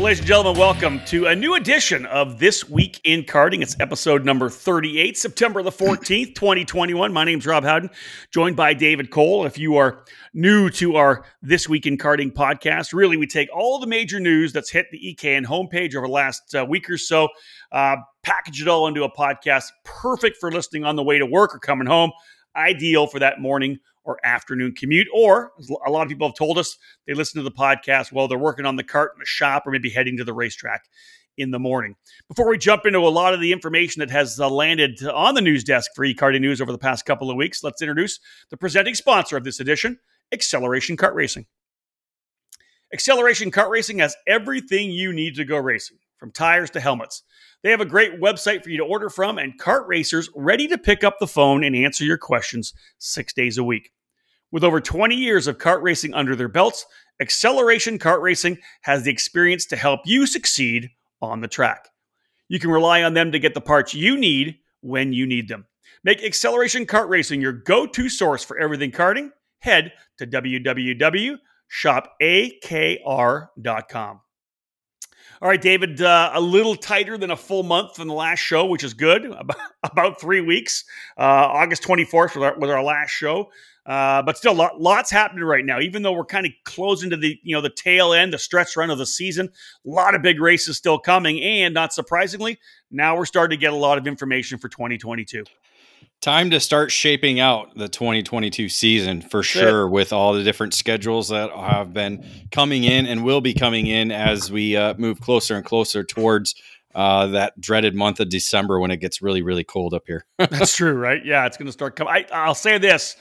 Well, ladies and gentlemen, welcome to a new edition of This Week in Karting. It's episode number 38, September the 14th, 2021. My name's Rob Howden, joined by David Cole. If you are new to our This Week in Karting podcast, really, we take all the major news that's hit the EKN homepage over the last uh, week or so, uh, package it all into a podcast, perfect for listening on the way to work or coming home, ideal for that morning or afternoon commute. Or a lot of people have told us they listen to the podcast while they're working on the cart in the shop or maybe heading to the racetrack in the morning. Before we jump into a lot of the information that has uh, landed on the news desk for eKarting News over the past couple of weeks, let's introduce the presenting sponsor of this edition, Acceleration Kart Racing. Acceleration Kart Racing has everything you need to go racing, from tires to helmets. They have a great website for you to order from and kart racers ready to pick up the phone and answer your questions six days a week. With over 20 years of kart racing under their belts, Acceleration Kart Racing has the experience to help you succeed on the track. You can rely on them to get the parts you need when you need them. Make Acceleration Kart Racing your go to source for everything karting. Head to www.shopakr.com. All right, David, uh, a little tighter than a full month from the last show, which is good. About, about three weeks. Uh, August 24th was our, was our last show. Uh, but still, lot, lots happening right now. Even though we're kind of closing to the you know the tail end, the stretch run of the season, a lot of big races still coming, and not surprisingly, now we're starting to get a lot of information for 2022. Time to start shaping out the 2022 season for sure, with all the different schedules that have been coming in and will be coming in as we uh, move closer and closer towards uh, that dreaded month of December when it gets really, really cold up here. That's true, right? Yeah, it's going to start coming. I'll say this.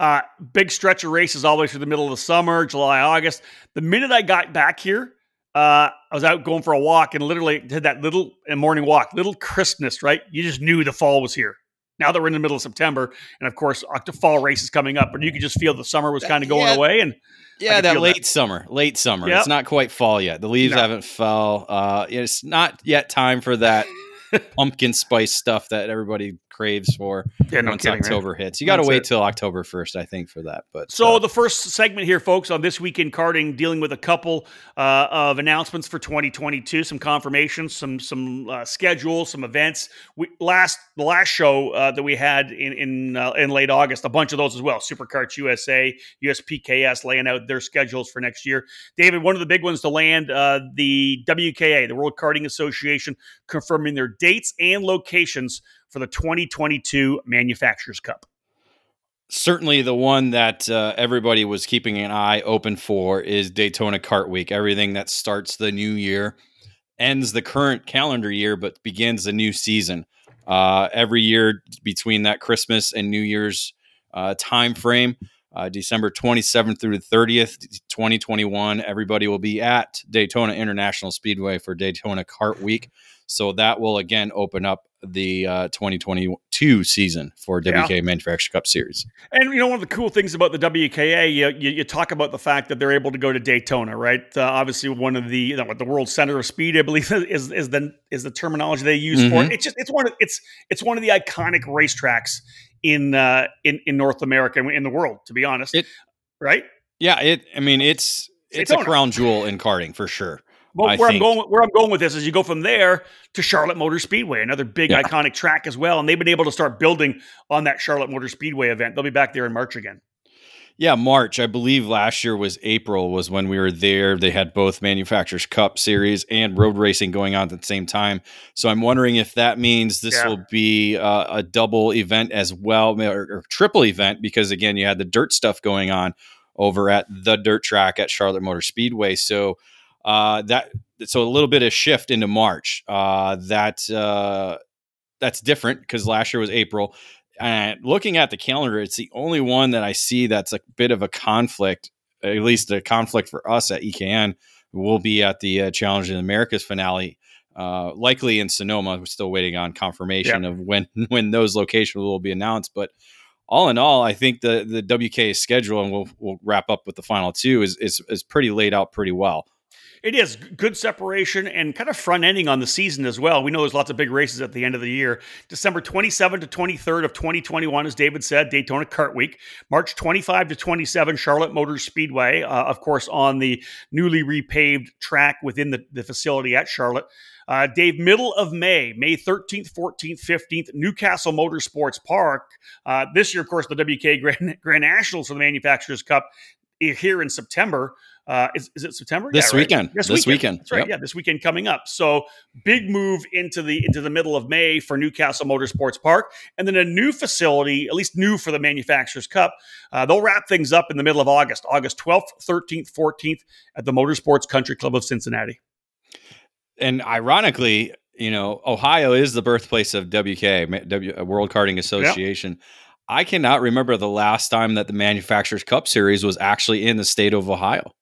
Uh, big stretch of races all the way through the middle of the summer, July, August. The minute I got back here, uh, I was out going for a walk and literally did that little morning walk, little crispness, right? You just knew the fall was here now that we're in the middle of September, and of course, fall race is coming up, but you could just feel the summer was kind of going yeah, away. And yeah, that late that. summer, late summer. Yep. It's not quite fall yet. The leaves no. haven't fell. Uh, it's not yet time for that pumpkin spice stuff that everybody craves for yeah, no once kidding, October right? hits. You got to wait it. till October first, I think, for that. But so uh, the first segment here, folks, on this week in karting, dealing with a couple uh, of announcements for 2022, some confirmations, some some uh, schedules, some events. We last the last show uh, that we had in in uh, in late August, a bunch of those as well. Superkarts USA, USPKS laying out their schedules for next year. David, one of the big ones to land, uh, the WKA, the World Karting Association, confirming their dates and locations for the 2022 Manufacturers Cup? Certainly, the one that uh, everybody was keeping an eye open for is Daytona Kart Week. Everything that starts the new year, ends the current calendar year, but begins the new season. Uh, every year between that Christmas and New Year's uh, time frame, uh, December 27th through the 30th, 2021. Everybody will be at Daytona International Speedway for Daytona Kart Week. So that will again open up the uh, 2022 season for WKA yeah. Manufacturer Cup Series. And you know, one of the cool things about the WKA, you, you, you talk about the fact that they're able to go to Daytona, right? Uh, obviously, one of the the world center of speed, I believe, is is the is the terminology they use mm-hmm. for it. It's just it's one of it's it's one of the iconic racetracks in uh, in in North America and in the world, to be honest. It, right? Yeah. It. I mean, it's it's Daytona. a crown jewel in karting for sure. But where I'm going, where I'm going with this is, you go from there to Charlotte Motor Speedway, another big yeah. iconic track as well, and they've been able to start building on that Charlotte Motor Speedway event. They'll be back there in March again. Yeah, March. I believe last year was April was when we were there. They had both Manufacturers Cup Series and road racing going on at the same time. So I'm wondering if that means this yeah. will be uh, a double event as well, or, or triple event, because again, you had the dirt stuff going on over at the dirt track at Charlotte Motor Speedway. So uh, that so a little bit of shift into March. Uh, that uh, that's different because last year was April. And looking at the calendar, it's the only one that I see that's a bit of a conflict, at least a conflict for us at EKN. We'll be at the uh, Challenge in Americas finale, uh, likely in Sonoma. We're still waiting on confirmation of when when those locations will be announced. But all in all, I think the the WK schedule, and we'll we'll wrap up with the final two, is is, is pretty laid out pretty well. It is good separation and kind of front ending on the season as well. We know there's lots of big races at the end of the year. December 27 to 23rd of 2021, as David said, Daytona Kart Week. March 25 to 27, Charlotte Motor Speedway, uh, of course, on the newly repaved track within the, the facility at Charlotte. Uh, Dave, middle of May, May 13th, 14th, 15th, New Castle Motorsports Park. Uh, this year, of course, the WK Grand, Grand Nationals for the Manufacturers Cup here in September. Uh, is, is it September? This yeah, right? weekend. This, this weekend. weekend. That's right. Yep. Yeah, this weekend coming up. So big move into the into the middle of May for New Castle Motorsports Park, and then a new facility, at least new for the Manufacturers Cup. Uh, they'll wrap things up in the middle of August, August twelfth, thirteenth, fourteenth, at the Motorsports Country Club of Cincinnati. And ironically, you know, Ohio is the birthplace of WK, w, World Karting Association. Yep. I cannot remember the last time that the Manufacturers Cup Series was actually in the state of Ohio.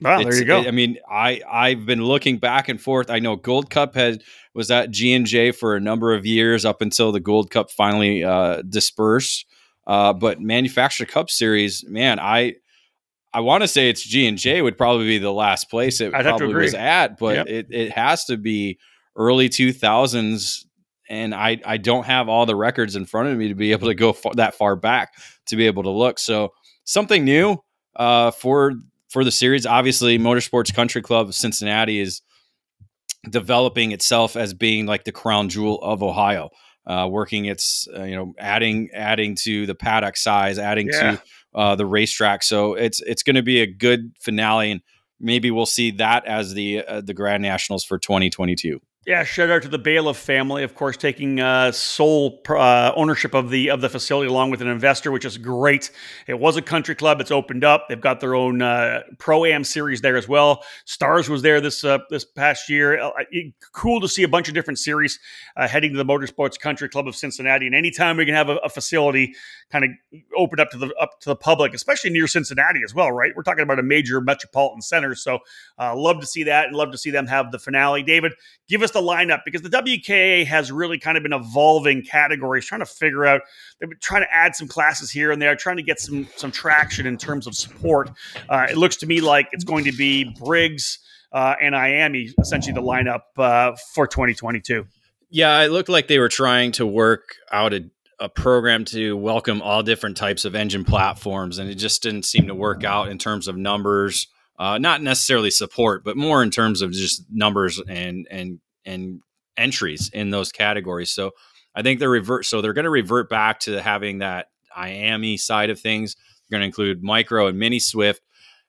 Wow, it's, there you go. I mean, I I've been looking back and forth. I know Gold Cup had was at G and J for a number of years up until the Gold Cup finally uh, dispersed. Uh, but Manufacturer Cup Series, man, I I want to say it's G and J would probably be the last place it I'd probably was at, but yep. it it has to be early two thousands. And I, I don't have all the records in front of me to be able to go far, that far back to be able to look. So something new uh, for for the series. Obviously, Motorsports Country Club of Cincinnati is developing itself as being like the crown jewel of Ohio. Uh, working its uh, you know adding adding to the paddock size, adding yeah. to uh, the racetrack. So it's it's going to be a good finale, and maybe we'll see that as the uh, the Grand Nationals for 2022. Yeah, shout out to the Bailiff family, of course, taking uh, sole uh, ownership of the of the facility along with an investor, which is great. It was a country club; it's opened up. They've got their own uh, pro am series there as well. Stars was there this uh, this past year. Uh, cool to see a bunch of different series uh, heading to the Motorsports Country Club of Cincinnati. And anytime we can have a, a facility kind of open up to the up to the public, especially near Cincinnati as well, right? We're talking about a major metropolitan center, so love to see that and love to see them have the finale. David, give us the lineup because the WKA has really kind of been evolving categories, trying to figure out. They've been trying to add some classes here and there, trying to get some some traction in terms of support. Uh, it looks to me like it's going to be Briggs uh, and IAME essentially the lineup uh, for 2022. Yeah, it looked like they were trying to work out a a program to welcome all different types of engine platforms, and it just didn't seem to work out in terms of numbers uh, not necessarily support, but more in terms of just numbers and and and entries in those categories. So I think they're revert. So they're going to revert back to having that IAME side of things. They're going to include micro and mini Swift,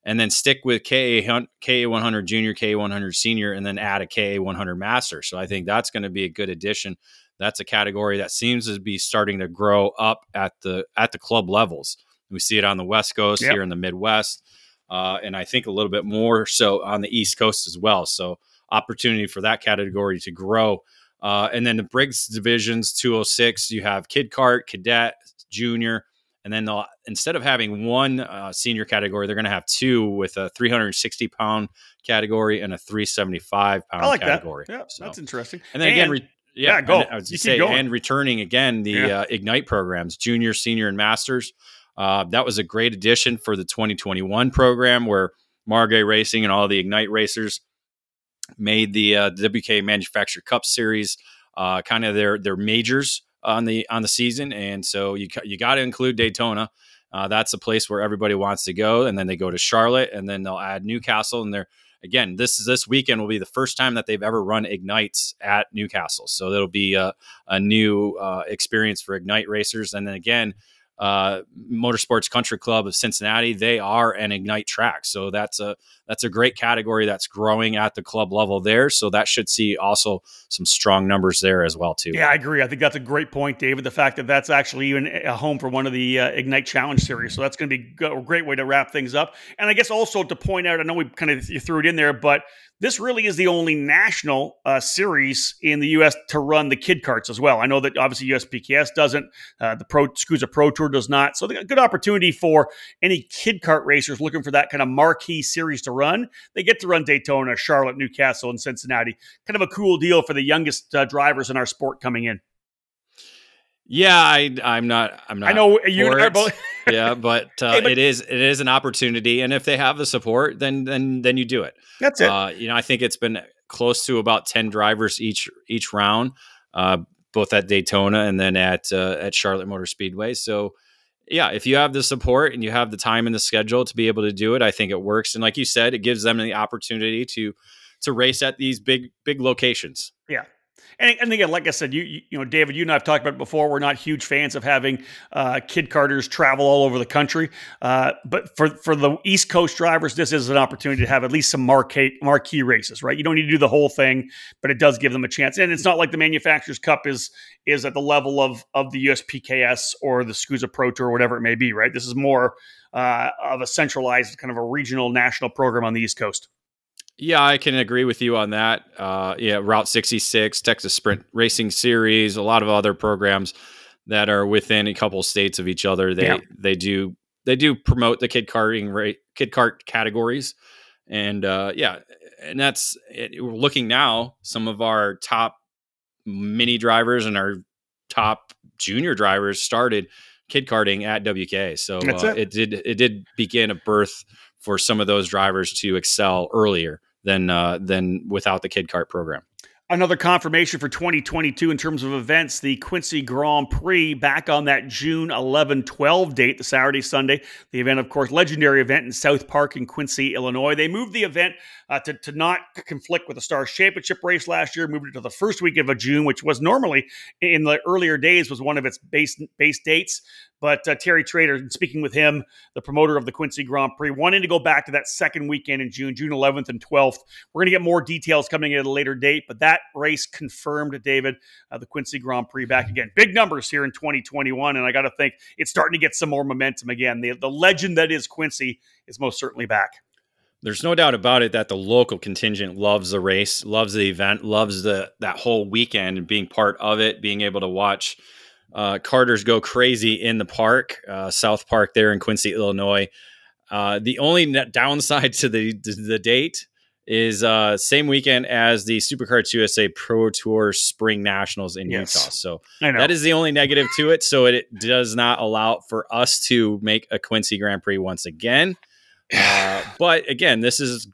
and then stick with KA KA 100 Junior, KA 100 Senior, and then add a KA 100 Master. So I think that's going to be a good addition. That's a category that seems to be starting to grow up at the at the club levels. We see it on the West Coast yep. here in the Midwest uh, and I think a little bit more so on the East Coast as well. So opportunity for that category to grow. Uh, and then the Briggs divisions 206, you have Kid Kart, Cadet, Junior, and then they'll instead of having one uh, senior category, they're going to have two with a 360 pound category and a 375 pound like category. That. Yeah, so. that's interesting. And then and, again, re- yeah, yeah, go. I would say, and returning again the yeah. uh, Ignite programs, junior, senior, and masters. Uh, that was a great addition for the 2021 program where Margay Racing and all the Ignite racers made the uh, WK Manufacturer Cup Series uh, kind of their their majors on the on the season, and so you you got to include Daytona. Uh, that's a place where everybody wants to go, and then they go to Charlotte, and then they'll add New Castle, and they're again this this weekend will be the first time that they've ever run ignites at New Castle, so it'll be a, a new uh, experience for Ignite racers, and then again uh, Motorsports Country Club of Cincinnati. They are an Ignite track, so that's a that's a great category that's growing at the club level there. So that should see also some strong numbers there as well too. Yeah, I agree. I think that's a great point, David. The fact that that's actually even a home for one of the uh, Ignite Challenge series, so that's going to be a great way to wrap things up. And I guess also to point out, I know we kind of threw it in there, but this really is the only national uh, series in the U.S. to run the kid carts as well. I know that obviously USPKS doesn't, uh, the Pro SKUSA Pro Tour does not. So, a good opportunity for any kid kart racers looking for that kind of marquee series to run. They get to run Daytona, Charlotte, New Castle, and Cincinnati. Kind of a cool deal for the youngest uh, drivers in our sport coming in. Yeah, I, I'm not. I'm not. I know you and I both. yeah, but, uh, hey, but, it is it is an opportunity, and if they have the support, then then then you do it. That's it. Uh, you know, I think it's been close to about ten drivers each each round, uh, both at Daytona and then at uh, at Charlotte Motor Speedway. So, yeah, if you have the support and you have the time and the schedule to be able to do it, I think it works. And like you said, it gives them the opportunity to to race at these big big locations. Yeah, and, and again, like I said, you, you, know, David, you and I have talked about it before. We're not huge fans of having uh, kid carters travel all over the country, uh, but for for the East Coast drivers, this is an opportunity to have at least some marquee marquee races, right? You don't need to do the whole thing, but it does give them a chance. And it's not like the Manufacturers Cup is is at the level of of the USPKS or the SKUSA Pro Tour or whatever it may be, right? This is more uh, of a centralized kind of a regional national program on the East Coast. Yeah, I can agree with you on that. Uh, yeah, Route 66, Texas Sprint Racing Series, a lot of other programs that are within a couple states of each other. They yeah. they do they do promote the kid karting ra- kid kart categories, and uh, yeah, and that's it, we're looking now. Some of our top mini drivers and our top junior drivers started kid karting at WK. So uh, it. it did it did begin a birth for some of those drivers to excel earlier than uh, than without the kid cart program. Another confirmation for 2022 in terms of events, the Quincy Grand Prix back on that June 11 12 date, the Saturday, Sunday. The event, of course, legendary event in South Park in Quincy, Illinois. They moved the event uh, to, to not conflict with the Star Championship race last year, moved it to the first week of June, which was normally in the earlier days was one of its base, base dates. But uh, Terry Trader, speaking with him, the promoter of the Quincy Grand Prix, wanting to go back to that second weekend in June, June 11th and 12th. We're going to get more details coming at a later date, but that race confirmed, David, uh, the Quincy Grand Prix back again. Big numbers here in 2021, and I got to think it's starting to get some more momentum again. The, the legend that is Quincy is most certainly back. There's no doubt about it that the local contingent loves the race, loves the event, loves the that whole weekend and being part of it, being able to watch – uh, karters go crazy in the park, uh, South Park there in Quincy, Illinois. Uh, the only downside to the the date is uh, same weekend as the SuperKarts USA Pro Tour Spring Nationals in yes. Utah. So that is the only negative to it. So it does not allow for us to make a Quincy Grand Prix once again. Uh, but again, this is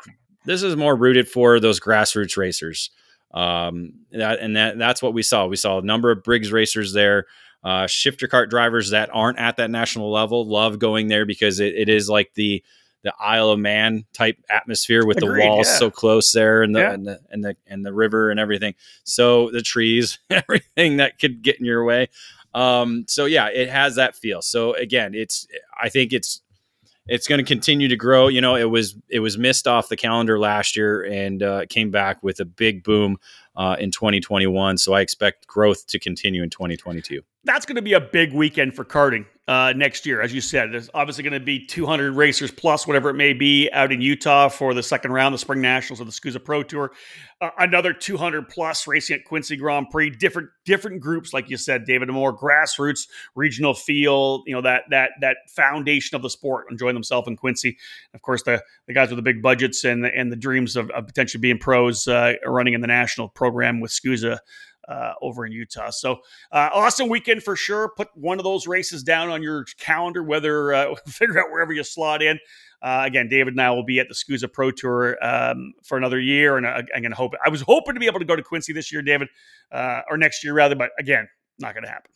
this is more rooted for those grassroots racers. Um, that, and that that's what we saw. We saw a number of Briggs racers there. Uh, shifter cart drivers that aren't at that national level love going there because it, it is like the the Isle of Man type atmosphere with Agreed, the walls yeah. so close there and the, yeah. and the and the and the river and everything. So the trees, everything that could get in your way. Um, so yeah, it has that feel. So again, it's I think it's it's going to continue to grow. You know, it was it was missed off the calendar last year and uh, came back with a big boom uh, in 2021. So I expect growth to continue in 2022 that's going to be a big weekend for karting uh, next year. As you said, there's obviously going to be 200 racers plus whatever it may be out in Utah for the second round, the Spring Nationals or the SKUSA Pro Tour. Uh, another 200 plus racing at Quincy Grand Prix. Different different groups, like you said, David. More grassroots, regional feel. You know that that that foundation of the sport enjoying themselves in Quincy. Of course, the the guys with the big budgets and the, and the dreams of, of potentially being pros uh, running in the national program with SKUSA uh, over in Utah. So uh, awesome weekend for sure. Put one of those races down on your calendar, whether uh, figure out wherever you slot in. Uh, again, David and I will be at the SKUSA Pro Tour um, for another year, and uh, I'm going to hope. I was hoping to be able to go to Quincy this year, David, uh, or next year rather, but again, not going to happen.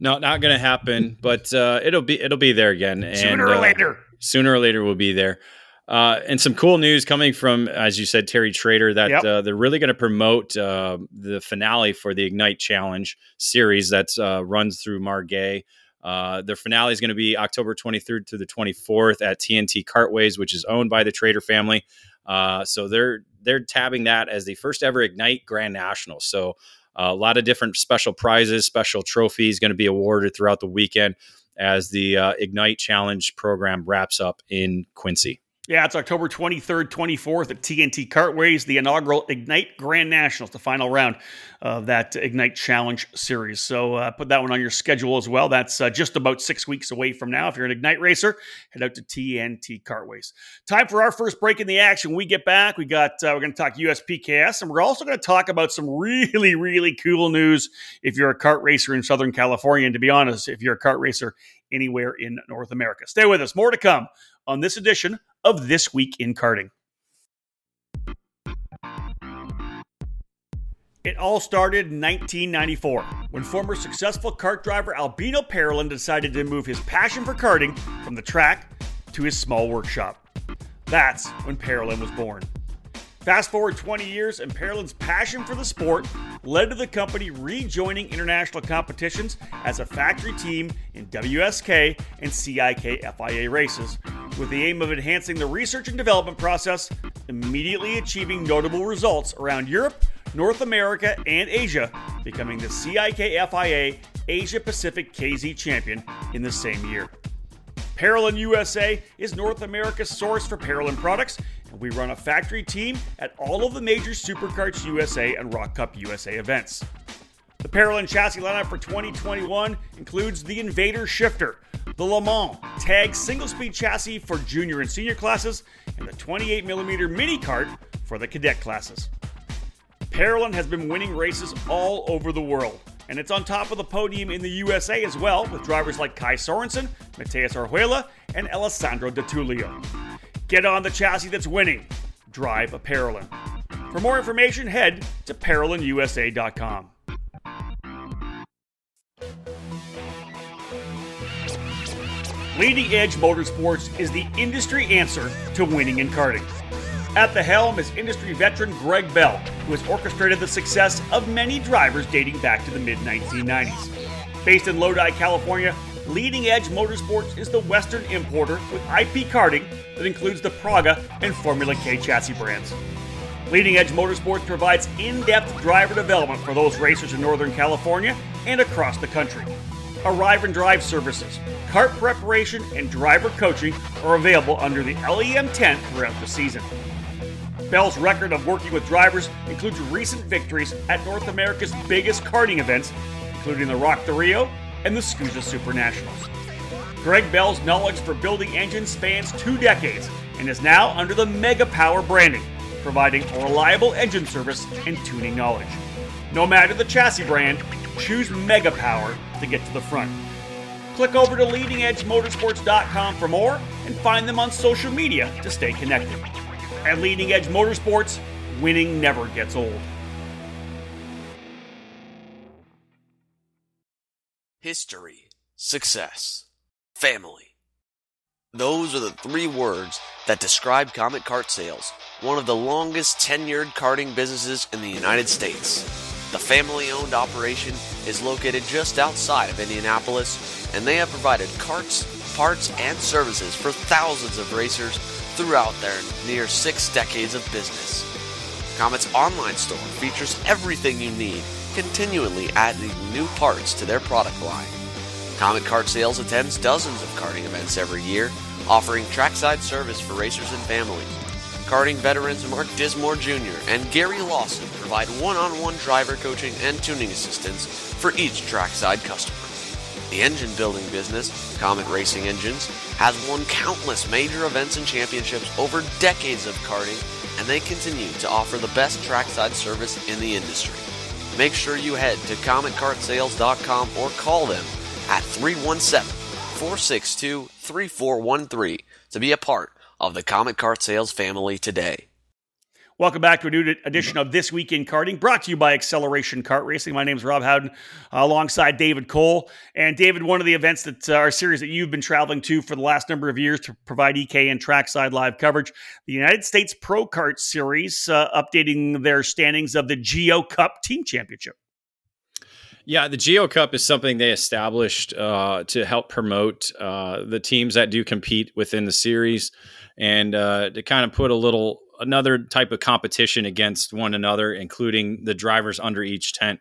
No, not going to happen. But it'll be it'll be there again. Sooner and, or later. Sooner or later, we'll be there. Uh, and some cool news coming from, as you said, Terry Trader, that yep. uh, they're really going to promote uh, the finale for the Ignite Challenge series that uh, runs through Margay. Uh, the finale is going to be October 23rd through the 24th at TNT Cartways, which is owned by the Trader family. Uh, so they're they're tabbing that as the first ever Ignite Grand National. So a lot of different special prizes, special trophies going to be awarded throughout the weekend as the Ignite Challenge program wraps up in Quincy. Yeah, it's October 23rd, 24th at TNT Cartways, the inaugural Ignite Grand Nationals, the final round of that Ignite Challenge series. So uh, put that one on your schedule as well. That's uh, just about six weeks away from now. If you're an Ignite racer, head out to TNT Cartways. Time for our first break in the action. When we get back, we got uh, we're going to talk USPKS, and we're also going to talk about some really, really cool news if you're a kart racer in Southern California. And to be honest, if you're a kart racer anywhere in North America. Stay with us. More to come on this edition of This Week in Karting. It all started in 1994 when former successful kart driver Albino Parolin decided to move his passion for karting from the track to his small workshop. That's when Parolin was born. Fast forward 20 years, and Parolin's passion for the sport led to the company rejoining international competitions as a factory team in WSK and CIK FIA races, with the aim of enhancing the research and development process, immediately achieving notable results around Europe, North America, and Asia, becoming the CIK FIA Asia Pacific KZ champion in the same year. Parolin USA is North America's source for Parolin products and we run a factory team at all of the major Superkarts USA and ROK Cup USA events. The Parolin chassis lineup for 2021 includes the Invader Shifter, the Le Mans Tag single speed chassis for junior and senior classes, and the 28mm mini cart for the cadet classes. Parolin has been winning races all over the world, and it's on top of the podium in the USA as well, with drivers like Kai Sorensen, Mateus Arjuela, and Alessandro De Tullio. Get on the chassis that's winning. Drive a Parolin. For more information, head to ParolinUSA.com. Leading Edge Motorsports is the industry answer to winning in karting. At the helm is industry veteran Greg Bell, who has orchestrated the success of many drivers dating back to the mid 1990s. Based in Lodi, California, Leading Edge Motorsports is the Western importer with IP karting that includes the Praga and Formula K chassis brands. Leading Edge Motorsports provides in depth driver development for those racers in Northern California and across the country. Arrive and drive services, kart preparation, and driver coaching are available under the LEM tent throughout the season. Bell's record of working with drivers includes recent victories at North America's biggest karting events, including the ROK the RIO and the SKUSA Super Nationals. Greg Bell's knowledge for building engines spans two decades and is now under the Mega Power branding, providing a reliable engine service and tuning knowledge. No matter the chassis brand, choose Mega Power to get to the front. Click over to leadingedgemotorsports.com for more and find them on social media to stay connected. At Leading Edge Motorsports, winning never gets old. history, success, family. Those are the three words that describe Comet Kart Sales, one of the longest tenured karting businesses in the United States. The family owned operation is located just outside of Indianapolis, and they have provided carts, parts, and services for thousands of racers throughout their near six decades of business. Comet's online store features everything you need continually adding new parts to their product line. Comet Kart Sales attends dozens of karting events every year, offering trackside service for racers and families. Karting veterans Mark Dismore Jr. and Gary Lawson provide one on one driver coaching and tuning assistance for each trackside customer. The engine building business, Comet Racing Engines, has won countless major events and championships over decades of karting, and they continue to offer the best trackside service in the industry. Make sure you head to CometKartSales.com or call them at 317 462 3413 to be a part of the Comet Kart Sales family today. Welcome back to a new edition of This Week in Karting, brought to you by Acceleration Kart Racing. My name is Rob Howden, uh, alongside David Cole. And David, one of the events that uh, our series that you've been traveling to for the last number of years to provide EKN trackside live coverage, the United States Pro Kart Series, uh, updating their standings of the Geo Cup Team Championship. Yeah, the Geo Cup is something they established uh, to help promote uh, the teams that do compete within the series and uh, to kind of put a little another type of competition against one another, including the drivers under each tent.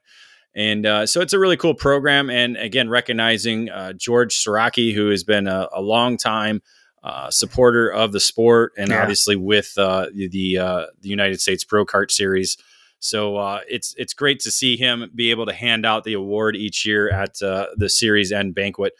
And uh, so it's a really cool program. And again, recognizing uh, George Saraki, who has been a, a long time uh, supporter of the sport and yeah. obviously with uh, the uh, the United States Pro Kart Series. So uh, it's it's great to see him be able to hand out the award each year at the series end banquet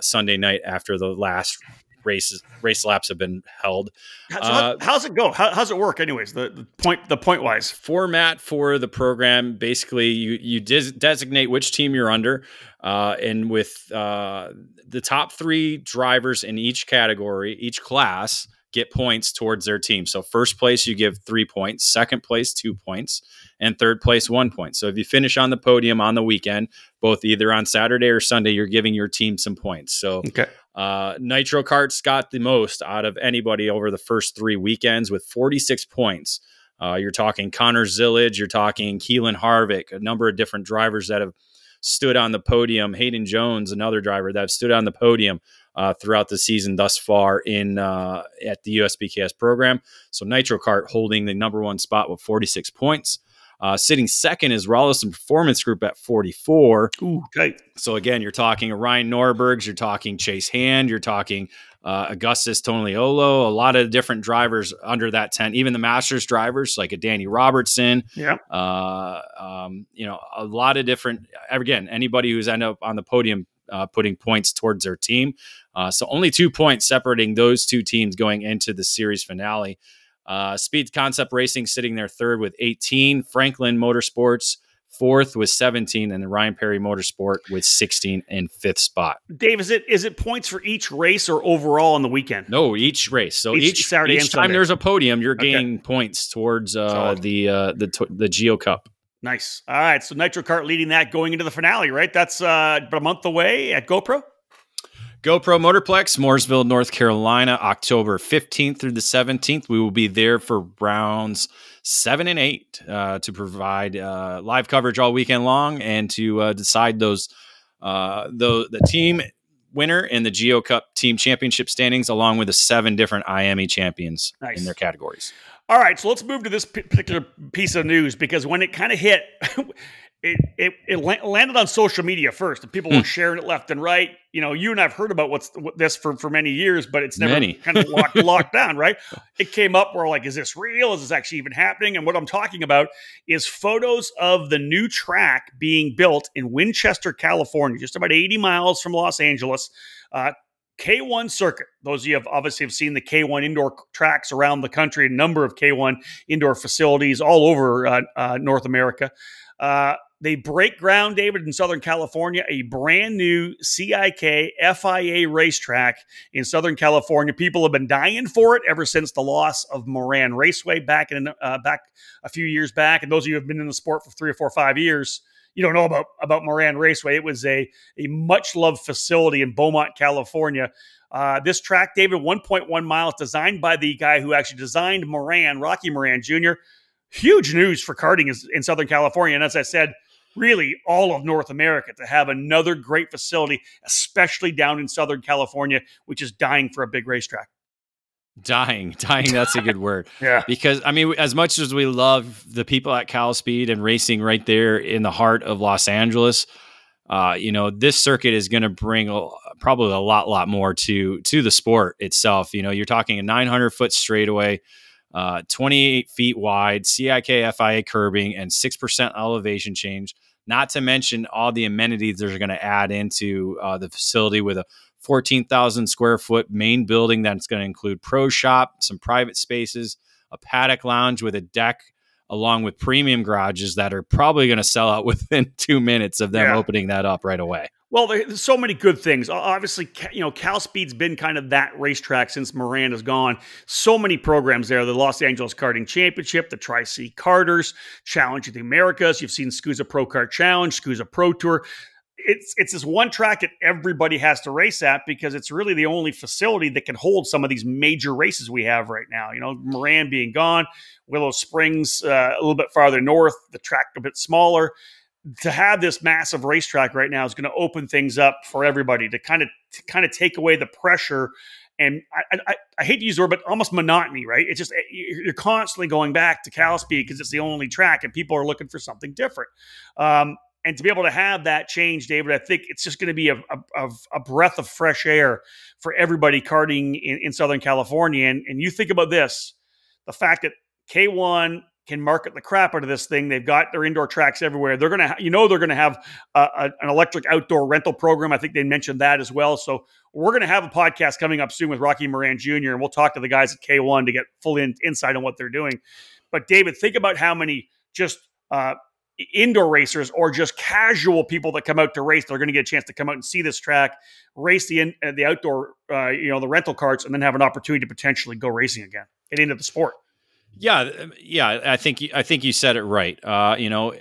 Sunday night after the last races race laps have been held. Uh, how's it go? How, how's it work, anyways? The, the point the point wise format for the program basically you you des- designate which team you're under, uh, and with uh, the top three drivers in each category, each class get points towards their team. So first place you give three points, second place two points, and third place one point. So if you finish on the podium on the weekend, both either on Saturday or Sunday, you're giving your team some points. So okay. Uh, Nitro Karts got the most out of anybody over the first three weekends with 46 points. Uh, you're talking Connor Zilisch, you're talking Keelan Harvick, a number of different drivers that have stood on the podium. Hayden Jones, another driver that have stood on the podium uh, throughout the season thus far in uh, at the USPKS program. So Nitro Kart holding the number one spot with 46 points. Uh, sitting second is Rolliston Performance Group at 44. Ooh, okay. So again, you're talking Ryan Norbergs, you're talking Chase Hand, you're talking uh, Augustus Toniolo, a lot of different drivers under that tent, even the Masters drivers like a Danny Robertson. Yeah. Uh, um, you know, a lot of different. Again, anybody who's end up on the podium uh, putting points towards their team. Uh, so only two points separating those two teams going into the series finale. Uh, Speed Concept Racing sitting there third with 18. Franklin Motorsports fourth with 17, and then Ryan Perry Motorsport with 16 in fifth spot. Dave, is it is it points for each race or overall on the weekend? No, each race. So each, each Saturday each time Sunday. there's a podium, you're gaining okay. points towards uh, the uh, the the Geo Cup. Nice. All right, so Nitro Kart leading that going into the finale, right? That's uh, about a month away at GoPro. GoPro Motorplex, Mooresville, North Carolina, October 15th through the 17th. We will be there for rounds seven and eight uh, to provide uh, live coverage all weekend long and to uh, decide those uh, the the team winner in the Geo Cup Team Championship standings, along with the seven different IAME champions nice. in their categories. All right, so let's move to this particular piece of news because when it kind of hit, it, it, it landed on social media first, and people were hmm. sharing it left and right. You know, you and I've heard about what's what this for for many years, but it's never many. kind of locked, locked down, right? It came up. We're like, is this real? Is this actually even happening? And what I'm talking about is photos of the new track being built in Winchester, California, just about 80 miles from Los Angeles. Uh, K1 circuit. Those of you have obviously have seen the K1 indoor tracks around the country, a number of K1 indoor facilities all over uh, uh, North America. Uh, they break ground, David, in Southern California, a brand new CIK FIA racetrack in Southern California. People have been dying for it ever since the loss of Moran Raceway back in uh, back a few years back. And those of you who have been in the sport for three or four, five years, you don't know about about Moran Raceway. It was a a much loved facility in Beaumont, California. Uh, this track, David, 1.1 miles, designed by the guy who actually designed Moran, Rocky Moran Jr. Huge news for karting in Southern California. And as I said, really all of North America to have another great facility, especially down in Southern California, which is dying for a big racetrack. Dying, dying. That's a good word. yeah. Because I mean, as much as we love the people at Cal Speed and racing right there in the heart of Los Angeles, uh, you know, this circuit is going to bring a, probably a lot, lot more to to the sport itself. You know, you're talking a 900 foot straightaway, uh, 28 feet wide, CIK FIA curbing, and six percent elevation change. Not to mention all the amenities they're going to add into uh, the facility with a 14,000 square foot main building that's going to include pro shop, some private spaces, a paddock lounge with a deck, along with premium garages that are probably going to sell out within two minutes of them yeah. opening that up right away. Well, there's so many good things. Obviously, you know, Cal Speed's been kind of that racetrack since Miranda's gone. So many programs there: the Los Angeles Karting Championship, the Tri C Karters, Challenge of the Americas. You've seen SKUSA Pro Kart Challenge, SKUSA Pro Tour. It's it's this one track that everybody has to race at because it's really the only facility that can hold some of these major races we have right now. You know, Moran being gone, Willow Springs uh, a little bit farther north, the track a bit smaller to have this massive racetrack right now is going to open things up for everybody to kind of to kind of take away the pressure and I, I, I, hate to use the word, but almost monotony, right? It's just you're constantly going back to Cal Speed because it's the only track, and people are looking for something different. Um, and to be able to have that change, David, I think it's just going to be a, a, a, breath of fresh air for everybody karting in, in Southern California. And, and you think about this: the fact that K1 can market the crap out of this thing. They've got their indoor tracks everywhere. They're gonna, ha- you know, they're gonna have a, an electric outdoor rental program. I think they mentioned that as well. So we're gonna have a podcast coming up soon with Rocky Moran Jr. and we'll talk to the guys at K1 to get full in, insight on what they're doing. But David, think about how many just uh, indoor racers or just casual people that come out to race. They're going to get a chance to come out and see this track, race the in, uh, the outdoor, uh, you know, the rental carts, and then have an opportunity to potentially go racing again, get into the sport. Yeah, um, yeah, I think I think you said it right. Uh, you know,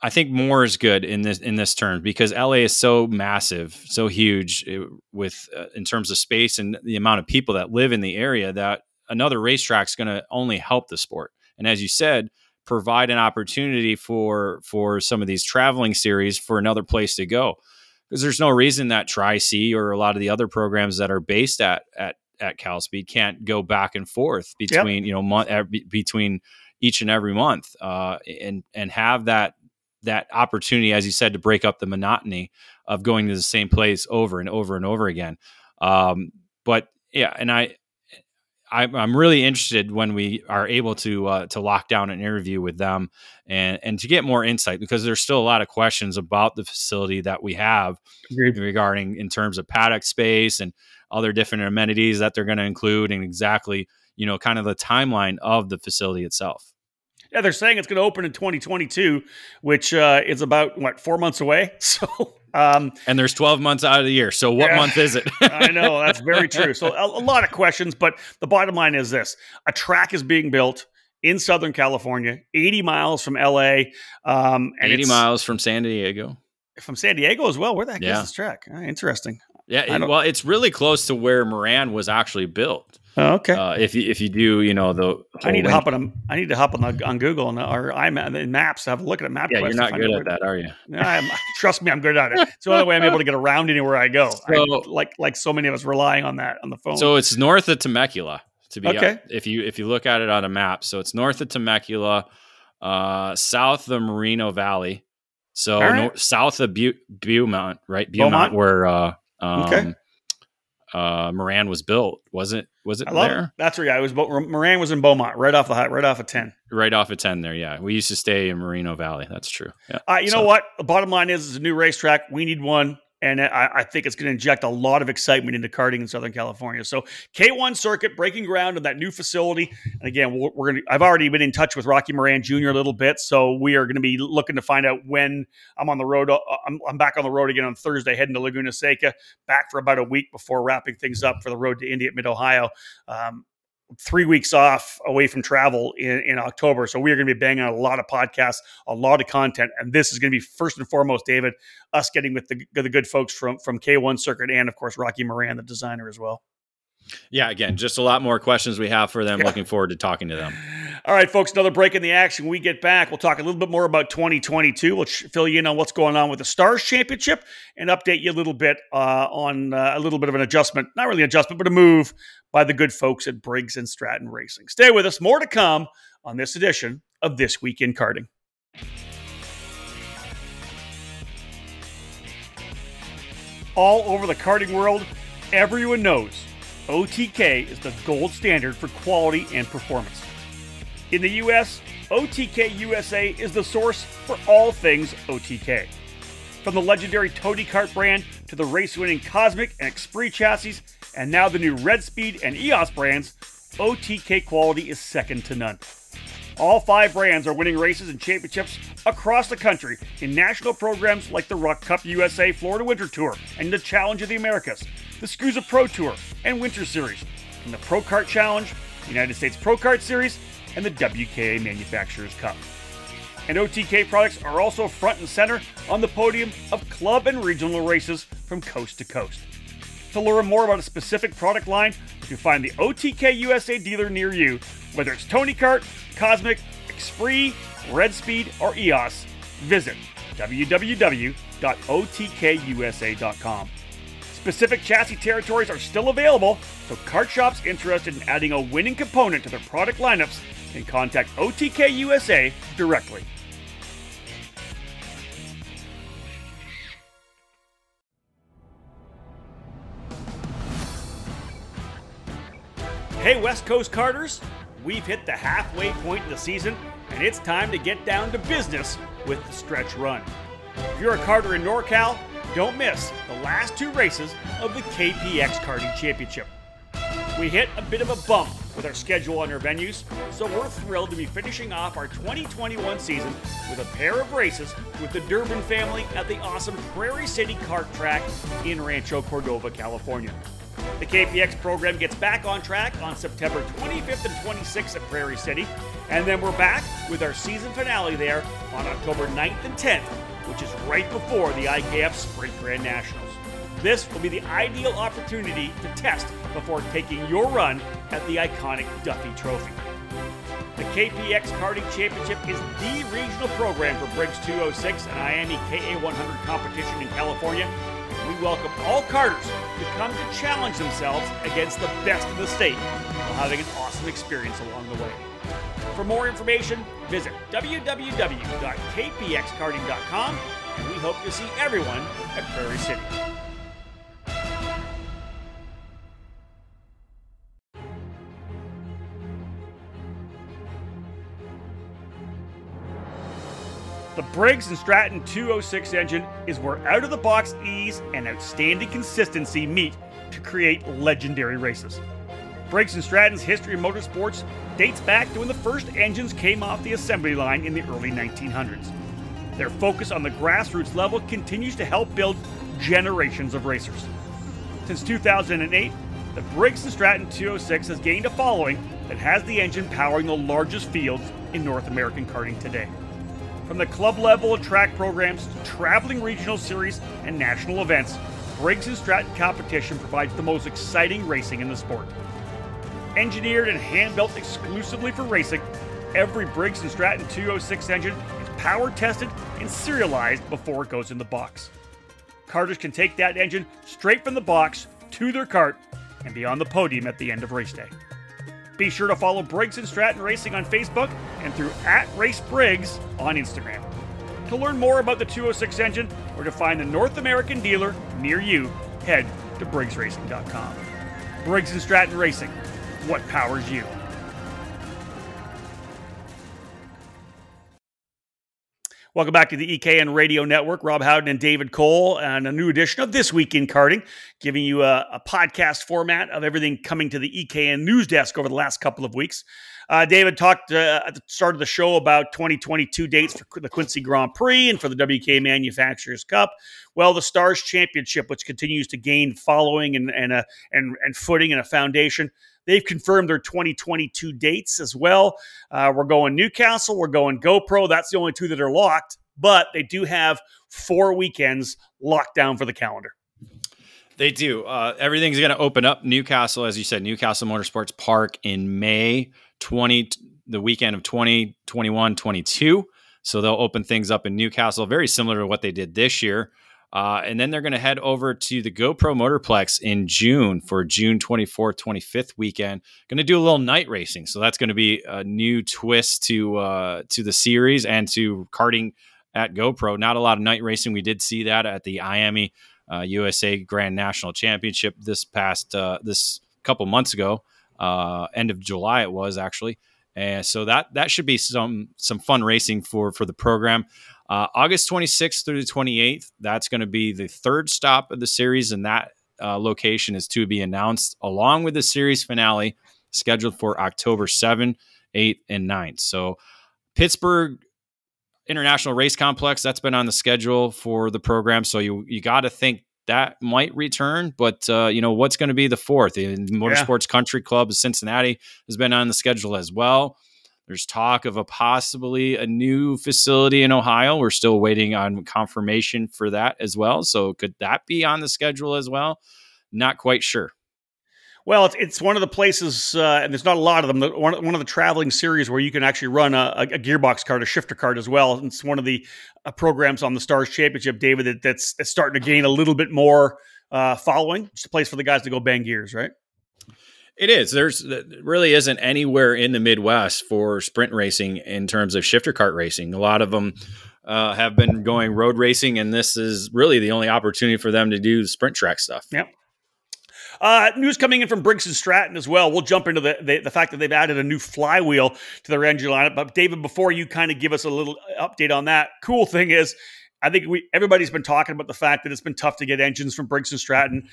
I think more is good in this in this term because LA is so massive, so huge uh, with uh, in terms of space and the amount of people that live in the area that another racetrack is going to only help the sport. And as you said, provide an opportunity for for some of these traveling series for another place to go because there's no reason that Tri C or a lot of the other programs that are based at at at Cal Speed can't go back and forth between yep. you know month between each and every month uh, and and have that that opportunity, as you said, to break up the monotony of going to the same place over and over and over again. Um, but yeah, and I. I'm really interested when we are able to uh, to lock down an interview with them and and to get more insight because there's still a lot of questions about the facility that we have Agreed. regarding in terms of paddock space and other different amenities that they're going to include and exactly, you know, kind of the timeline of the facility itself. Yeah, they're saying it's going to open in 2022, which uh, is about what four months away. So, um, and there's 12 months out of the year. So, what yeah, month is it? I know that's very true. So, a, a, lot of questions, but the bottom line is this: a track is being built in Southern California, 80 miles from LA, um, and 80 miles from San Diego. From San Diego as well. Where the heck yeah. is this track? Uh, interesting. Yeah, it, well, it's really close to where Moran was actually built. Oh, okay. Uh, if you if you do, you know the. I need to hop on. I need to hop on the, on Google and or I maps. To have a look at a map. Yeah, you're not good at that, are you? I'm, trust me, I'm good at it. It's the only way I'm able to get around anywhere I go. So, I, like like so many of us relying on that on the phone. So it's north of Temecula. To be okay. if you if you look at it on a map, so it's north of Temecula, uh, south of Moreno Valley. So right. south of Bu- Beaumont, right? Beaumont, Beaumont? where uh, um, okay. Uh, Moran was built, wasn't was it there? It. That's where yeah, it was. Moran was in Beaumont, right off the right off of ten. Right off of ten, there. Yeah, we used to stay in Moreno Valley. That's true. Yeah. Uh, you so. know what? The bottom line is, it's a new racetrack. We need one and I, I, think it's going to inject a lot of excitement into karting in Southern California. So K1 Circuit breaking ground on that new facility, and again, we're, we're going. I've already been in touch with Rocky Moran Jr. a little bit, so we are going to be looking to find out when I'm on the road. Uh, I'm, I'm back on the road again on Thursday, heading to Laguna Seca, back for about a week before wrapping things up for the road to Indy at Mid Ohio. Um, three weeks off away from travel in, in October. So we are going to be banging on a lot of podcasts, a lot of content. And this is going to be first and foremost, David, us getting with the, the good folks from, from K1 Circuit and, of course, Rocky Moran, the designer as well. Yeah, again, just a lot more questions we have for them. Yeah. Looking forward to talking to them. All right, folks, another break in the action. When we get back, we'll talk a little bit more about 2022. We'll fill you in on what's going on with the Stars Championship and update you a little bit uh, on uh, a little bit of an adjustment, not really an adjustment, but a move by the good folks at Briggs and Stratton Racing. Stay with us. More to come on this edition of This Week in Karting. All over the karting world, everyone knows OTK is the gold standard for quality and performance. In the US, OTK USA is the source for all things OTK. From the legendary Tony Kart brand to the race winning Cosmic and Exprit chassis, and now the new Red Speed and EOS brands, OTK quality is second to none. All five brands are winning races and championships across the country in national programs like the ROK Cup USA Florida Winter Tour and the Challenge of the Americas, the SKUSA Pro Tour and Winter Series, and the Pro Kart Challenge, United States Pro Kart Series, and the WKA Manufacturers Cup. And OTK products are also front and center on the podium of club and regional races from coast to coast. To learn more about a specific product line, you can find the OTK USA dealer near you, whether it's Tony Kart, Cosmic, Exprit, Red Speed, or EOS. Visit www.otkusa.com. Specific chassis territories are still available, so kart shops interested in adding a winning component to their product lineups can contact OTK USA directly. Hey, West Coast Karters! We've hit the halfway point in the season, and it's time to get down to business with the stretch run. If you're a Karter in NorCal, don't miss the last two races of the KPX Karting Championship. We hit a bit of a bump with our schedule and our venues, so we're thrilled to be finishing off our 2021 season with a pair of races with the Durbin family at the awesome Prairie City Kart Track in Rancho Cordova, California. The KPX program gets back on track on September 25th and 26th at Prairie City, and then we're back with our season finale there on October 9th and 10th, which is right before the IKF Sprint Grand Nationals. This will be the ideal opportunity to test before taking your run at the iconic Duffy Trophy. The KPX Karting Championship is the regional program for Briggs 206 and IAME KA100 competition in California. We welcome all karters to come to challenge themselves against the best in the state while having an awesome experience along the way. For more information, visit www.kpxkarting.com and we hope to see everyone at Prairie City. The Briggs & Stratton 206 engine is where out of the box ease and outstanding consistency meet to create legendary races. Briggs & Stratton's history in motorsports dates back to when the first engines came off the assembly line in the early 1900s. Their focus on the grassroots level continues to help build generations of racers. Since 2008, the Briggs & Stratton 206 has gained a following that has the engine powering the largest fields in North American karting today. From the club level track programs to traveling regional series and national events, Briggs & Stratton competition provides the most exciting racing in the sport. Engineered and hand-built exclusively for racing, every Briggs & Stratton 206 engine is power tested and serialized before it goes in the box. Karters can take that engine straight from the box to their cart and be on the podium at the end of race day. Be sure to follow Briggs & Stratton Racing on Facebook and through at Race Briggs on Instagram. To learn more about the 206 engine or to find the North American dealer near you, head to briggsracing.com. Briggs & Stratton Racing, what powers you? Welcome back to the EKN Radio Network. Rob Howden and David Cole, and a new edition of This Week in Karting, giving you a, a podcast format of everything coming to the EKN news desk over the last couple of weeks. Uh, David talked uh, at the start of the show about 2022 dates for the Quincy Grand Prix and for the WK Manufacturers Cup. Well, the Stars Championship, which continues to gain following and and, a, and, and footing and a foundation, They've confirmed their 2022 dates as well. Uh, we're going New Castle, we're going GoPro. That's the only two that are locked, but they do have four weekends locked down for the calendar. They do. Uh, everything's going to open up. New Castle, as you said, New Castle Motorsports Park in May 20, the weekend of 2021 22. So they'll open things up in New Castle, very similar to what they did this year. Uh, and then they're going to head over to the GoPro Motorplex in June for June 24th, 25th weekend. Going to do a little night racing, so that's going to be a new twist to uh, to the series and to karting at GoPro. Not a lot of night racing. We did see that at the IAME uh, USA Grand National Championship this past uh, this couple months ago, uh, end of July it was actually. And so that that should be some some fun racing for for the program. Uh, August 26th through the 28th, that's going to be the third stop of the series, and that uh, location is to be announced along with the series finale scheduled for October 7th, 8th, and 9th. So, Pittsburgh International Race Complex, that's been on the schedule for the program. So, you, you got to think that might return, but uh, you know what's going to be the fourth? The Motorsports yeah. Country Club of Cincinnati has been on the schedule as well. There's talk of a possibly a new facility in Ohio. We're still waiting on confirmation for that as well. So could that be on the schedule as well? Not quite sure. Well, it's, it's one of the places, uh, and there's not a lot of them. One, one of the traveling series where you can actually run a, a gearbox card, a shifter card as well. It's one of the uh, programs on the Stars Championship, David, that, that's, that's starting to gain a little bit more uh, following. It's a place for the guys to go bang gears, right? It is. There's really isn't anywhere in the Midwest for sprint racing in terms of shifter cart racing. A lot of them uh, have been going road racing, and this is really the only opportunity for them to do sprint track stuff. Yep. Uh, news coming in from Briggs and Stratton as well. We'll jump into the, the, the fact that they've added a new flywheel to their engine lineup. But David, before you kind of give us a little update on that, cool thing is, I think we everybody's been talking about the fact that it's been tough to get engines from Briggs and Stratton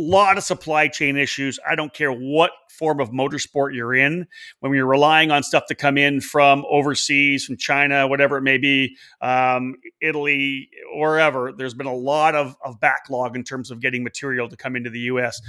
lot of supply chain issues. I don't care what form of motorsport you're in. When you're relying on stuff to come in from overseas, from China, whatever it may be, um, Italy, wherever, there's been a lot of, of backlog in terms of getting material to come into the U.S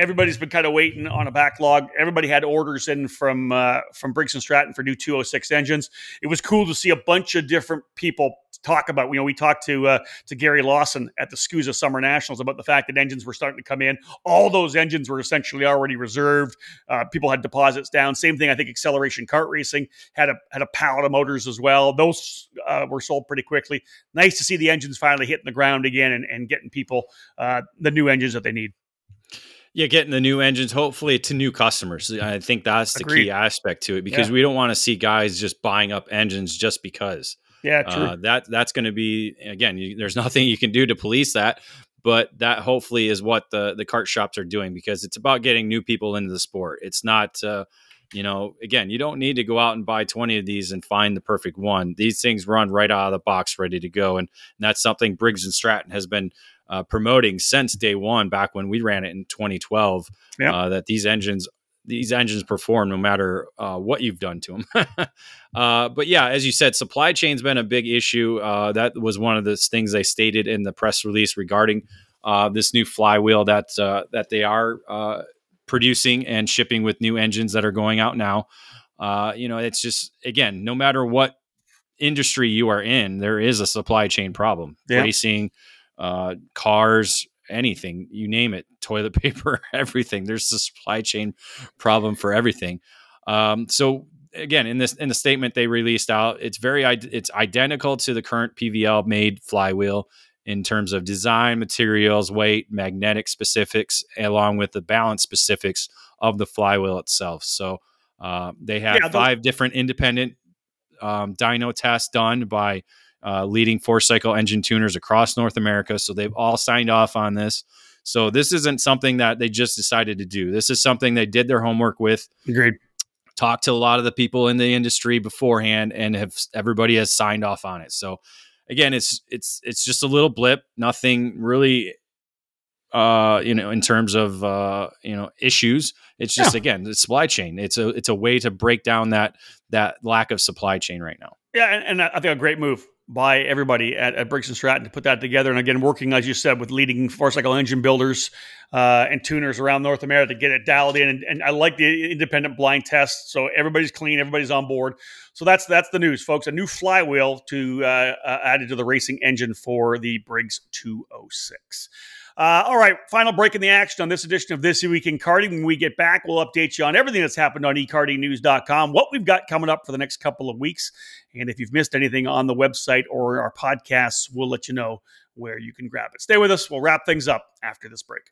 everybody's been kind of waiting on a backlog. Everybody had orders in from uh, from Briggs and Stratton for new 206 engines. It was cool to see a bunch of different people talk about. You know, we talked to uh, to Gary Lawson at the SKUSA Summer Nationals about the fact that engines were starting to come in. All those engines were essentially already reserved. Uh, people had deposits down. Same thing. I think Acceleration Kart Racing had a had a pallet of motors as well. Those uh, were sold pretty quickly. Nice to see the engines finally hitting the ground again and, and getting people uh, the new engines that they need yeah, getting the new engines, hopefully to new customers. I think that's the Agreed. key aspect to it because yeah. we don't want to see guys just buying up engines just because. Yeah, true. Uh, that that's going to be again. You, there's nothing you can do to police that, but that hopefully is what the the kart shops are doing because it's about getting new people into the sport. It's not. Uh, you know, again, you don't need to go out and buy 20 of these and find the perfect one. These things run right out of the box ready to go. And, and that's something Briggs and Stratton has been uh, promoting since day one, back when we ran it in 2012, yeah. uh, that these engines these engines perform no matter uh, what you've done to them. uh, but yeah, as you said, supply chain's been a big issue. Uh, that was one of the things they stated in the press release regarding uh, this new flywheel that uh, that they are uh, producing and shipping with new engines that are going out now. you know, it's just again, no matter what industry you are in, there is a supply chain problem. Yeah. Racing, uh, cars, anything, you name it, toilet paper, everything. There's a supply chain problem for everything. Um, so again, in this in the statement they released out, it's very it's identical to the current PVL made flywheel in terms of design, materials, weight, magnetic specifics, along with the balance specifics of the flywheel itself. So uh, they have yeah, five different independent um, dyno tests done by uh, leading four cycle engine tuners across North America. So they've all signed off on this. So this isn't something that they just decided to do. This is something they did their homework with. Agreed. Talked to a lot of the people in the industry beforehand, and have everybody has signed off on it. So again, it's it's it's just a little blip. Nothing really uh, you know, in terms of uh, you know issues. It's just yeah. again the supply chain. It's a it's a way to break down that that lack of supply chain right now. Yeah, and, and I think a great move by everybody at, at Briggs and Stratton to put that together. And again, working as you said with leading four cycle engine builders uh, and tuners around North America to get it dialed in. And, and, I like the independent blind test, so everybody's clean, everybody's on board. So that's that's the news, folks. A new flywheel to uh, uh, added to the racing engine for the Briggs 206. Uh, all right, final break in the action on this edition of This Week in Karting. When we get back, we'll update you on everything that's happened on ekartingnews.com, what we've got coming up for the next couple of weeks. And if you've missed anything on the website or our podcasts, we'll let you know where you can grab it. Stay with us. We'll wrap things up after this break.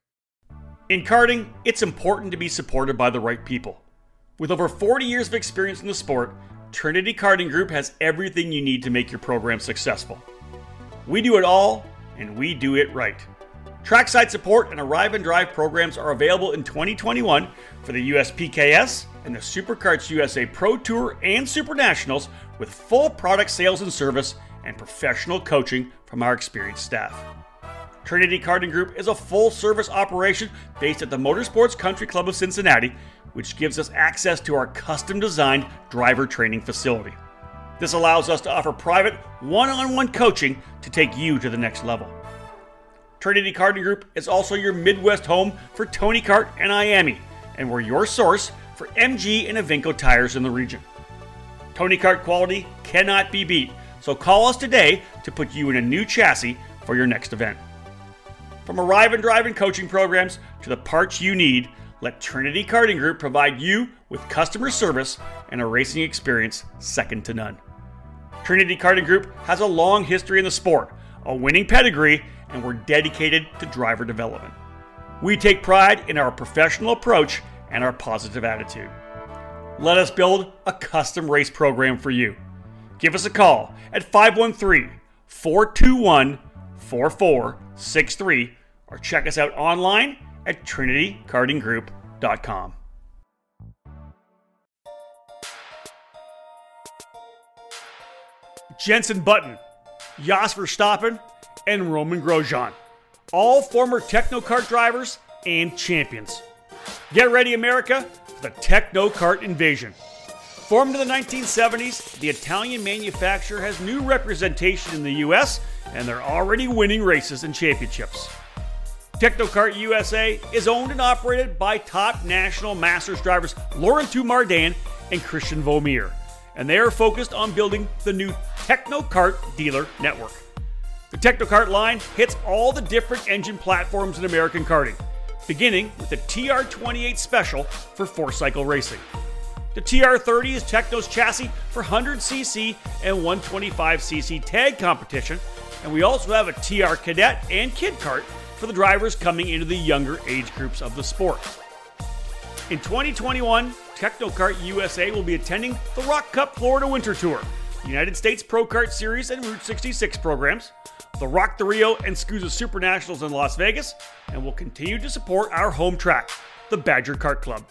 In karting, it's important to be supported by the right people. With over 40 years of experience in the sport, Trinity Karting Group has everything you need to make your program successful. We do it all, and we do it right. Trackside support and arrive and drive programs are available in 2021 for the USPKS and the SuperKarts USA Pro Tour and Super Nationals with full product sales and service and professional coaching from our experienced staff. Trinity Karting Group is a full service operation based at the Motorsports Country Club of Cincinnati, which gives us access to our custom designed driver training facility. This allows us to offer private, one on one coaching to take you to the next level. Trinity Karting Group is also your Midwest home for Tony Kart and IAME, and we're your source for MG and Evinco tires in the region. Tony Kart quality cannot be beat, so call us today to put you in a new chassis for your next event. From arrive and drive and coaching programs to the parts you need, let Trinity Karting Group provide you with customer service and a racing experience second to none. Trinity Karting Group has a long history in the sport, a winning pedigree, and we're dedicated to driver development. We take pride in our professional approach and our positive attitude. Let us build a custom race program for you. Give us a call at 513 421 4463 or check us out online at trinitykartinggroup.com. Jenson Button, Jos Verstappen, and Romain Grosjean. All former Technokart drivers and champions. Get ready, America, for the Technokart invasion. Formed in the 1970s, the Italian manufacturer has new representation in the US, and they're already winning races and championships. Technokart USA is owned and operated by top national masters drivers Laurent Mardan and Christian Vaumeur, and they are focused on building the new Technokart dealer network. The Technokart line hits all the different engine platforms in American karting, beginning with the TR28 Special for four cycle racing. The TR30 is Tekno's chassis for 100cc and 125cc tag competition, and we also have a TR Cadet and Kid Kart for the drivers coming into the younger age groups of the sport. In 2021, Technokart USA will be attending the ROK Cup Florida Winter Tour, United States Pro Kart Series and Route 66 programs, the ROK the RIO and SKUSA Super Nationals in Las Vegas, and will continue to support our home track, the Badger Kart Club.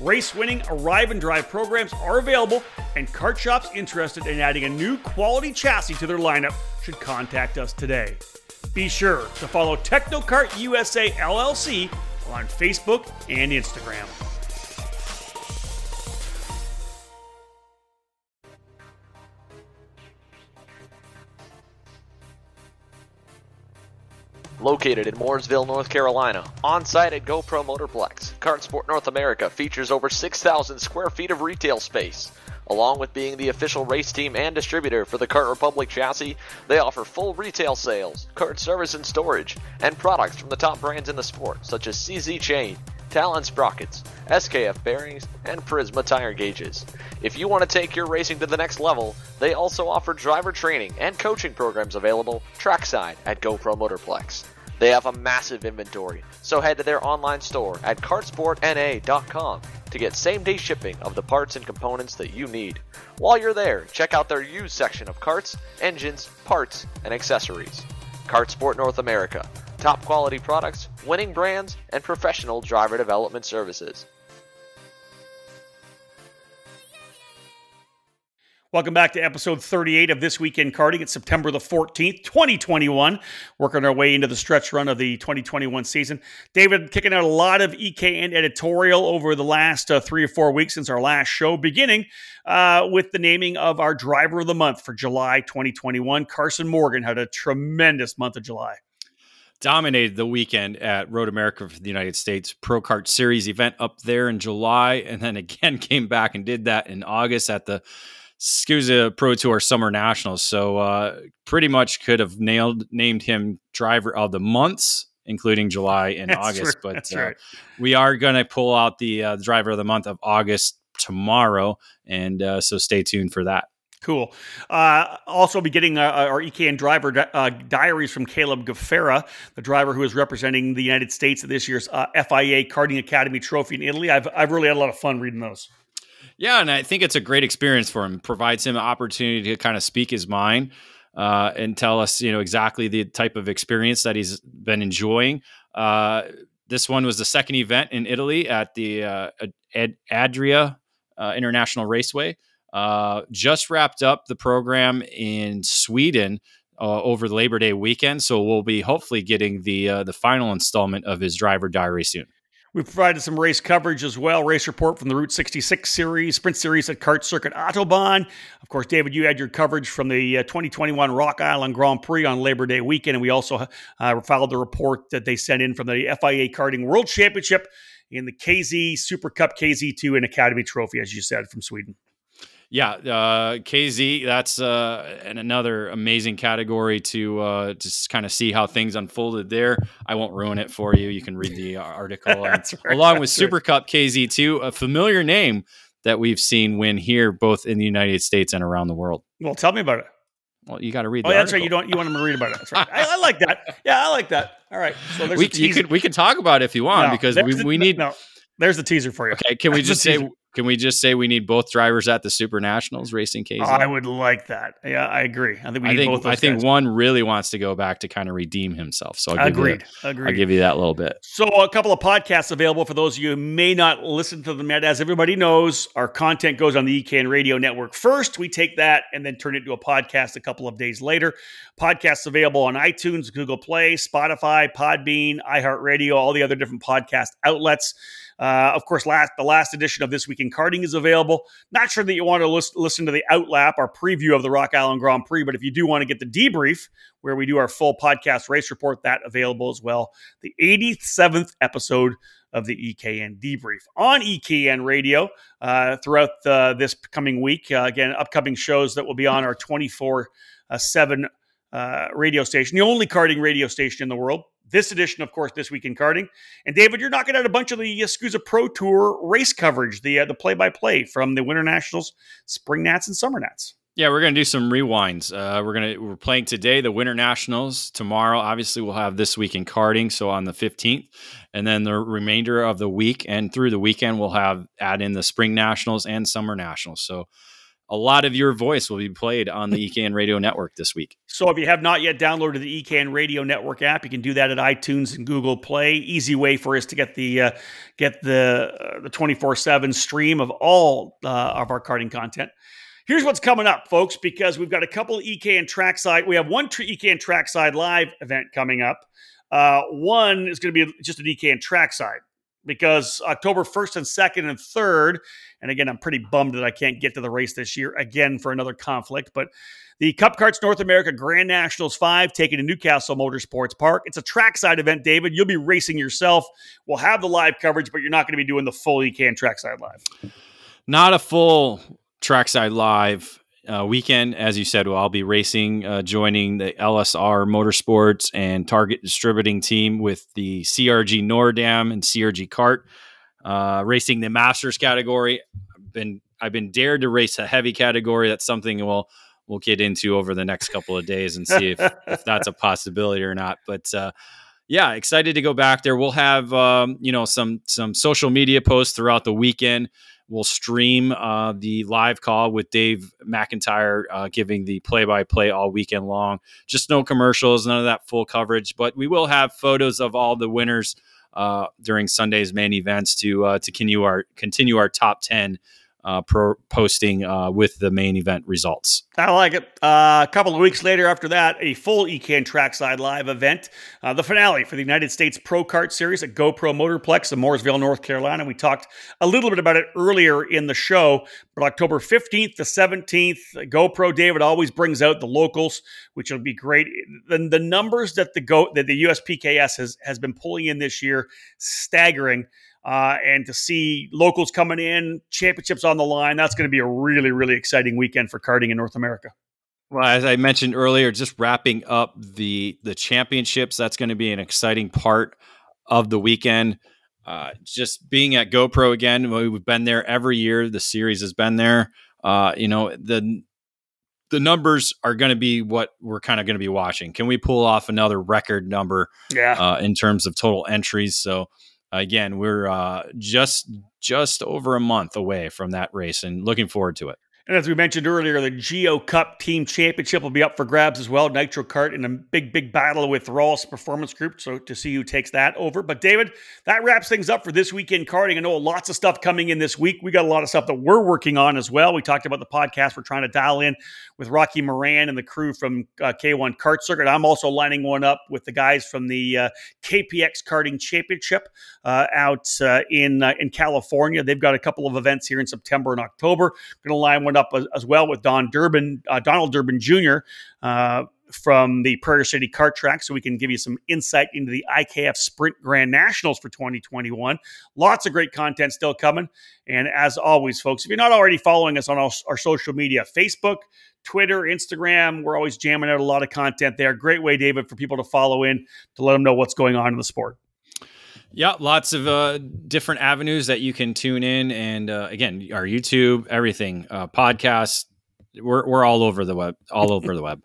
Race winning arrive and drive programs are available, and kart shops interested in adding a new quality chassis to their lineup should contact us today. Be sure to follow Technokart USA LLC on Facebook and Instagram. Located in Mooresville, North Carolina, on site at GoPro Motorplex, Kartsport North America features over 6,000 square feet of retail space. Along with being the official race team and distributor for the Kart Republic chassis, they offer full retail sales, kart service and storage, and products from the top brands in the sport, such as CZ Chain, Talon Sprockets, SKF bearings, and Prisma tire gauges. If you want to take your racing to the next level, they also offer driver training and coaching programs available trackside at GoPro Motorplex. They have a massive inventory, so head to their online store at kartsportna.com to get same day shipping of the parts and components that you need. While you're there, check out their used section of carts, engines, parts, and accessories. Kartsport North America. Top quality products, winning brands, and professional driver development services. Welcome back to episode 38 of This Week in Karting. It's September the 14th, 2021. Working our way into the stretch run of the 2021 season. David, kicking out a lot of EKN editorial over the last uh, three or four weeks since our last show, beginning uh, with the naming of our driver of the month for July 2021. Carson Morgan had a tremendous month of July dominated the weekend at Road America for the United States Pro Kart Series event up there in July, and then again came back and did that in August at the SKUSA Pro Tour Summer Nationals. So uh, pretty much could have nailed named him driver of the months, including July and That's August. True. But uh, right. we are going to pull out the uh, driver of the month of August tomorrow, and uh, so stay tuned for that. Cool. Uh, also, be getting uh, our EKN driver uh, diaries from Caleb Gafrarar, the driver who is representing the United States at this year's uh, FIA Karting Academy Trophy in Italy. I've, I've really had a lot of fun reading those. Yeah, and I think it's a great experience for him. Provides him an opportunity to kind of speak his mind uh, and tell us, you know, exactly the type of experience that he's been enjoying. Uh, this one was the second event in Italy at the uh, Ad- Adria uh, International Raceway. Uh, just wrapped up the program in Sweden uh, over Labor Day weekend, so we'll be hopefully getting the the final installment of his driver diary soon. We provided some race coverage as well. Race report from the Route 66 series, sprint series at Kart Circuit Autobahn. Of course, David, you had your coverage from the uh, 2021 Rock Island Grand Prix on Labor Day weekend. And we also uh, followed the report that they sent in from the FIA Karting World Championship in the KZ Super Cup KZ2 and Academy Trophy, as you said, from Sweden. Yeah, uh, KZ. That's uh, another amazing category to uh, just kind of see how things unfolded there. I won't ruin it for you. You can read the article right, along with Super right. Cup KZ2, a familiar name that we've seen win here, both in the United States and around the world. Well, tell me about it. Well, you got to read. Oh, that's right. You don't. You want them to read about it. That's right. I, I, like that. Yeah, I like that. All right. So we, you could, we can talk about it if you want no, because we, the, we need. No, there's the teaser for you. Okay. Can we just say Can we just say we need both drivers at the Super Nationals racing KZ? I would like that. Yeah, I agree. I think we I think, both. I think guys. one really wants to go back to kind of redeem himself. So I'll give you Agreed. Agreed. I'll give you that little bit. So, a couple of podcasts available for those of you who may not listen to them yet. As everybody knows, our content goes on the EKN Radio Network first. We take that and then turn it into a podcast a couple of days later. Podcasts available on iTunes, Google Play, Spotify, Podbean, iHeartRadio, all the other different podcast outlets. Uh, of course, last the last edition of This Week in Karting is available. Not sure that you want to lis- listen to the outlap, our preview of the Rock Island Grand Prix, but if you do want to get the debrief, where we do our full podcast race report, that available as well. The 87th episode of the EKN debrief on EKN radio uh, throughout uh, this coming week. Uh, again, upcoming shows that will be on our 24 7 uh, radio station, the only karting radio station in the world. This edition, of course, this week in karting. And David, you're knocking out a bunch of the SKUSA Pro Tour race coverage, the uh, the play by play from the Winter Nationals, Spring Nats, and Summer Nats. Yeah, we're gonna do some rewinds. Uh, we're gonna we're playing today the Winter Nationals. Tomorrow, obviously, we'll have this week in karting. So on the fifteenth, and then the remainder of the week and through the weekend, we'll have add in the Spring Nationals and Summer Nationals. So a lot of your voice will be played on the EKN Radio Network this week. So if you have not yet downloaded the EKN Radio Network app, you can do that at iTunes and Google Play. Easy way for us to get the uh, get the uh, the twenty four seven stream of all uh, of our karting content. Here's what's coming up, folks, because we've got a couple EKN trackside. We have one tr- EKN trackside live event coming up. Uh, one is going to be just an EKN trackside because October 1st and 2nd and 3rd, and again, I'm pretty bummed that I can't get to the race this year again for another conflict, but the Cup Karts North America Grand Nationals 5 taking to New Castle Motorsports Park. It's a trackside event, David. You'll be racing yourself. We'll have the live coverage, but you're not going to be doing the full EKN trackside live. Not a full trackside live uh, weekend, as you said. Well, I'll be racing, uh, joining the LSR Motorsports and Target Distributing team with the CRG Nordam and CRG Kart, uh, racing the Masters category. I've been I've been dared to race a heavy category. That's something we'll we'll get into over the next couple of days and see if, if that's a possibility or not. But uh, yeah, excited to go back there. We'll have um, you know some some social media posts throughout the weekend. We'll stream uh, the live call with Dave McIntyre uh, giving the play-by-play all weekend long. Just no commercials, none of that full coverage, but we will have photos of all the winners uh, during Sunday's main events to uh, to continue our continue our top ten uh, pro posting uh, with the main event results. I like it. Uh, a couple of weeks later, after that, a full EKN Trackside Live event, uh, the finale for the United States Pro Kart Series at GoPro Motorplex in Mooresville, North Carolina. We talked a little bit about it earlier in the show, but October 15th to 17th, GoPro David always brings out the locals, which will be great. The, the numbers that the Go that the USPKS has has been pulling in this year, staggering. Uh, and to see locals coming in, championships on the line, that's going to be a really, really exciting weekend for karting in North America. Well, as I mentioned earlier, just wrapping up the the championships, that's going to be an exciting part of the weekend. Uh, just being at GoPro again, we've been there every year. The series has been there. Uh, you know the the numbers are going to be what we're kind of going to be watching. Can we pull off another record number? Yeah, uh, in terms of total entries. So again, we're uh, just just over a month away from that race, and looking forward to it. And as we mentioned earlier, the Geo Cup Team Championship will be up for grabs as well. Nitro Kart in a big, big battle with Rawls Performance Group. So to see who takes that over. But David, that wraps things up for this week in karting. I know lots of stuff coming in this week. We got a lot of stuff that we're working on as well. We talked about the podcast we're trying to dial in with Rocky Moran and the crew from uh, K1 Kart Circuit. I'm also lining one up with the guys from the uh, KPX Karting Championship uh, out uh, in uh, in California. They've got a couple of events here in September and October. Going to line one up as, as well with Don Durbin, uh, Donald Durbin Jr. From the Prairie City Kart Track, so we can give you some insight into the IKF Sprint Grand Nationals for 2021. Lots of great content still coming. And as always, folks, if you're not already following us on our, our social media, Facebook, Twitter, Instagram, we're always jamming out a lot of content there. Great way, David, for people to follow in to let them know what's going on in the sport. Yeah, lots of uh, different avenues that you can tune in, and uh, again, our YouTube, everything, uh, podcasts, we're we're all over the web, all over the web.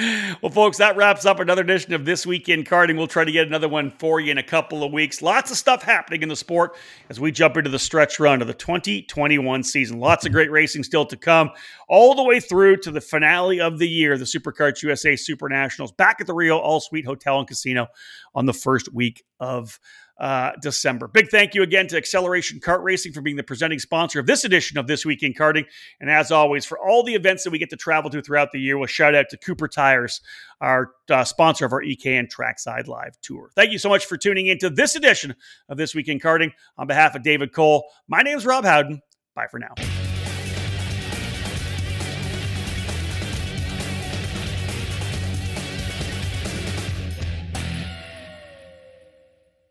well, folks, that wraps up another edition of this week in karting. We'll try to get another one for you in a couple of weeks. Lots of stuff happening in the sport as we jump into the stretch run of the 2021 season. Lots of great racing still to come, all the way through to the finale of the year, the SuperKarts USA Super Nationals, back at the Rio All Suite Hotel and Casino on the first week of uh, December. Big thank you again to Acceleration Kart Racing for being the presenting sponsor of this edition of This Week in Karting. And as always, for all the events that we get to travel to throughout the year, we'll shout out to Cooper Tires, our uh, sponsor of our EKN Trackside Live Tour. Thank you so much for tuning into this edition of This Week in Karting. On behalf of David Cole, my name is Rob Howden. Bye for now.